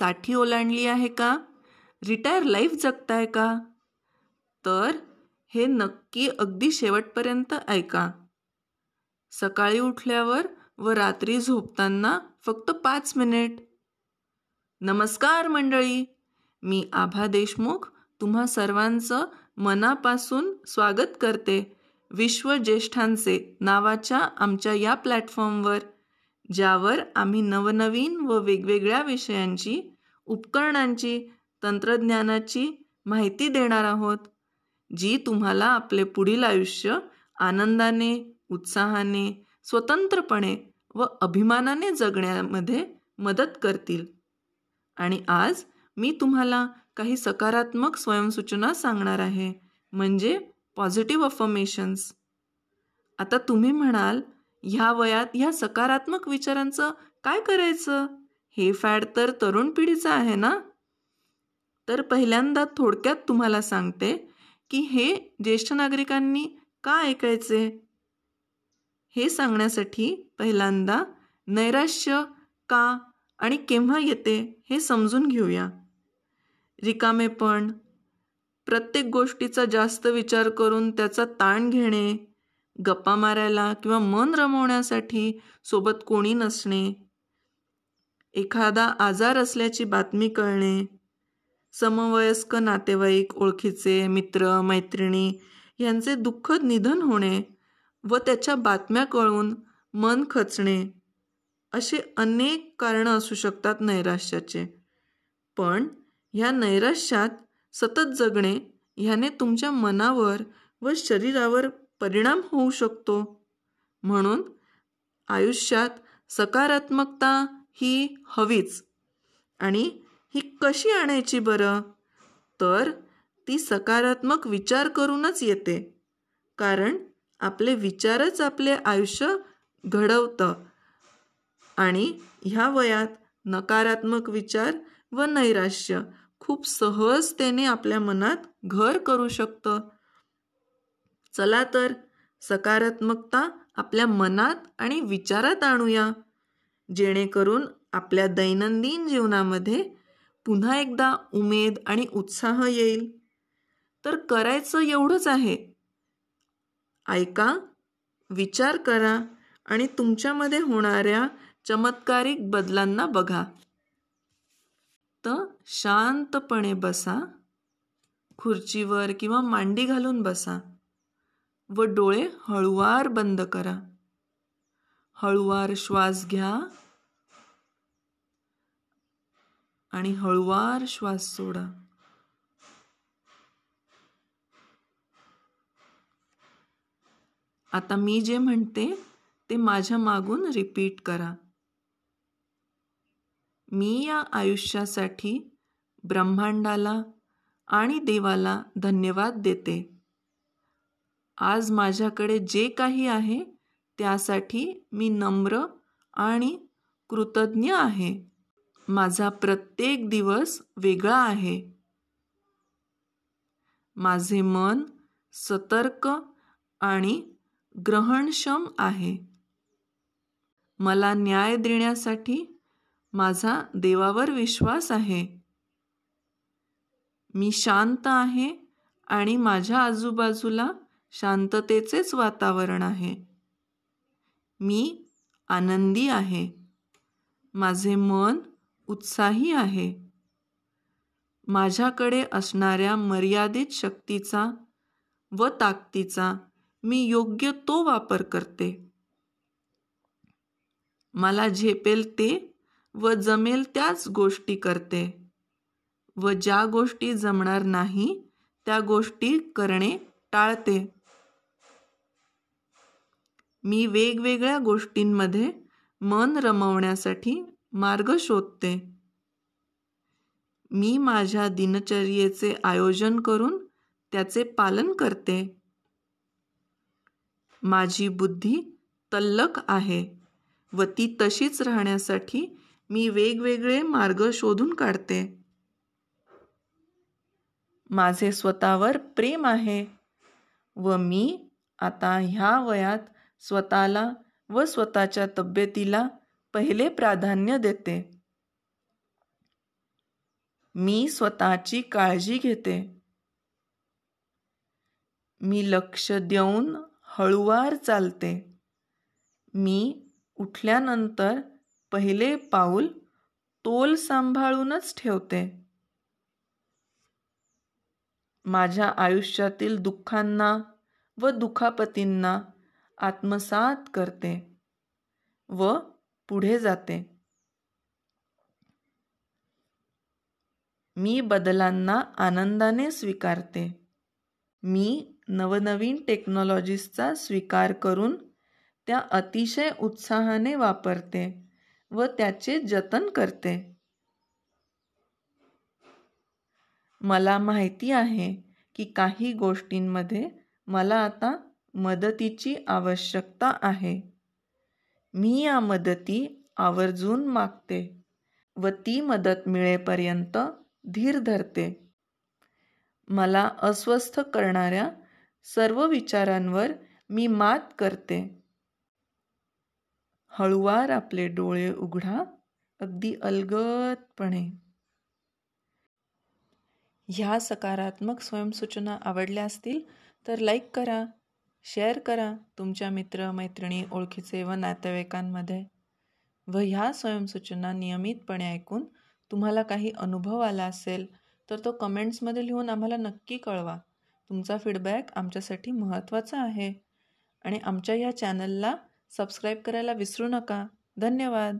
साठी ओलांडली आहे का? रिटायर लाईफ जगताय का? तर हे नक्की अगदी शेवटपर्यंत ऐका. सकाळी उठल्यावर व रात्री झोपताना फक्त पाच मिनिट. नमस्कार मंडळी मी आभा देशमुख तुम्हा सर्वांचं मनापासून स्वागत करते विश्व ज्येष्ठांचे नावाच्या आमच्या या प्लॅटफॉर्मवर. ज्यावर आम्ही नवनवीन व वेगवेगळ्या विषयांची उपकरणांची तंत्रज्ञानाची माहिती देणार आहोत जी तुम्हाला आपले पुढील आयुष्य आनंदाने उत्साहाने स्वतंत्रपणे व अभिमानाने जगण्यामध्ये मदत करतील. आणि आज मी तुम्हाला काही सकारात्मक स्वयंसूचना सांगणार आहे म्हणजे पॉझिटिव्ह अफर्मेशन्स. आता तुम्ही म्हणाल ह्या वयात ह्या सकारात्मक विचारांचं काय करायचं? हे फॅड तर तरुण पिढीचं आहे ना? तर पहिल्यांदा थोडक्यात तुम्हाला सांगते की हे ज्येष्ठ नागरिकांनी का ऐकायचे? हे सांगण्यासाठी पहिल्यांदा नैराश्य का आणि केव्हा येते हे समजून घेऊया. रिकामेपण प्रत्येक गोष्टीचा जास्त विचार करून त्याचा ताण घेणे गप्पा मारायला किंवा मन रमवण्यासाठी सोबत कोणी नसणे. एखादा आजार असल्याची बातमी कळणे. समवयस्क नातेवाईक ओळखीचे मित्र मैत्रिणी यांचे दुःखद निधन होणे व त्याच्या बातम्या कळून मन खचणे असे अनेक कारणं असू शकतात नैराश्याचे. पण ह्या नैराश्यात सतत जगणे ह्याने तुमच्या मनावर व शरीरावर परिणाम होऊ शकतो. म्हणून आयुष्यात सकारात्मकता ही हवीच. आणि ही कशी आणायची बरं? तर ती सकारात्मक विचार करूनच येते. कारण आपले विचारच आपले आयुष्य घडवतं. आणि ह्या वयात नकारात्मक विचार व नैराश्य खूप सहजतेने आपल्या मनात घर करू शकतं. चला तर. सकारात्मकता आपल्या मनात आणि विचारात आणूया. जेणेकरून आपल्या दैनंदिन जीवनामध्ये पुन्हा एकदा उमेद आणि उत्साह येईल. तर करायचं एवढंच आहे. ऐका विचार करा आणि तुमच्यामध्ये होणाऱ्या चमत्कारिक बदलांना बघा. तर शांतपणे बसा. खुर्चीवर किंवा मांडी घालून बसा. व डोळे हळुवार बंद करा. हळुवार श्वास घ्या आणि हळुवार श्वास सोडा. आता मी जे म्हणते ते माझ्या मागून रिपीट करा. मी या आयुष्यासाठी ब्रह्मांडाला आणि देवाला धन्यवाद देते. आज माझ्याकडे जे काही आहे त्यासाठी मी नम्र आणि कृतज्ञ आहे. माझा प्रत्येक दिवस वेगळा आहे. माझे मन सतर्क आणि ग्रहणक्षम आहे. मला न्याय देण्यासाठी माझा देवावर विश्वास आहे. मी शांत आहे आणि माझ्या आजूबाजूला शांततेचेच वातावरण आहे. मी आनंदी आहे. माझे मन उत्साही आहे. माझ्याकडे असणाऱ्या मर्यादित शक्तीचा व ताकदीचा मी योग्य तो वापर करते. मला झेपेल ते व जमेल त्याच गोष्टी करते. व ज्या गोष्टी जमणार नाही त्या गोष्टी करणे टाळते. मी वेगवेगळ्या गोष्टींमध्ये मन रमवण्यासाठी मार्ग शोधते. मी माझ्या दिनचर्येचे आयोजन करून त्याचे पालन करते. माझी बुद्धी तल्लक आहे व ती तशीच राहण्यासाठी मी वेगवेगळे मार्ग शोधून काढते. माझे स्वतःवर प्रेम आहे व मी आता ह्या वयात स्वतःला व स्वतःच्या तब्येतीला पहिले प्राधान्य देते. मी स्वतःची काळजी घेते. मी लक्ष देऊन हळुवार चालते. मी उठल्यानंतर पहिले पाऊल तोल सांभाळूनच ठेवते. माझ्या आयुष्यातील दुःखांना व दुखापतींना आत्मसात करते व पुढे जाते. मी बदलांना आनंदाने स्वीकारते. मी नवनवीन टेक्नॉलॉजीजचा स्वीकार करून त्या अतिशय उत्साहाने वापरते व त्याचे जतन करते. मला माहिती आहे की काही गोष्टींमध्ये मला आता मदतीची आवश्यकता आहे. मी या मदती आवर्जून मागते व ती मदत मिळेपर्यंत धीर धरते. मला अस्वस्थ करणाऱ्या सर्व विचारांवर मी मात करते. हळुवार आपले डोळे उघडा अगदी अलगदपणे. ह्या सकारात्मक स्वयंसूचना आवडल्या असतील तर लाईक करा. शेअर करा तुमच्या मित्र मैत्रिणी ओळखीचे व नातेवाईकांमध्ये व ह्या स्वयंसूचना नियमितपणे ऐकून तुम्हाला काही अनुभव आला असेल तर तो कमेंट्समध्ये लिहून आम्हाला नक्की कळवा. तुमचा फीडबॅक आमच्यासाठी महत्त्वाचा आहे आणि आमच्या ह्या चॅनलला सबस्क्राईब करायला विसरू नका. धन्यवाद.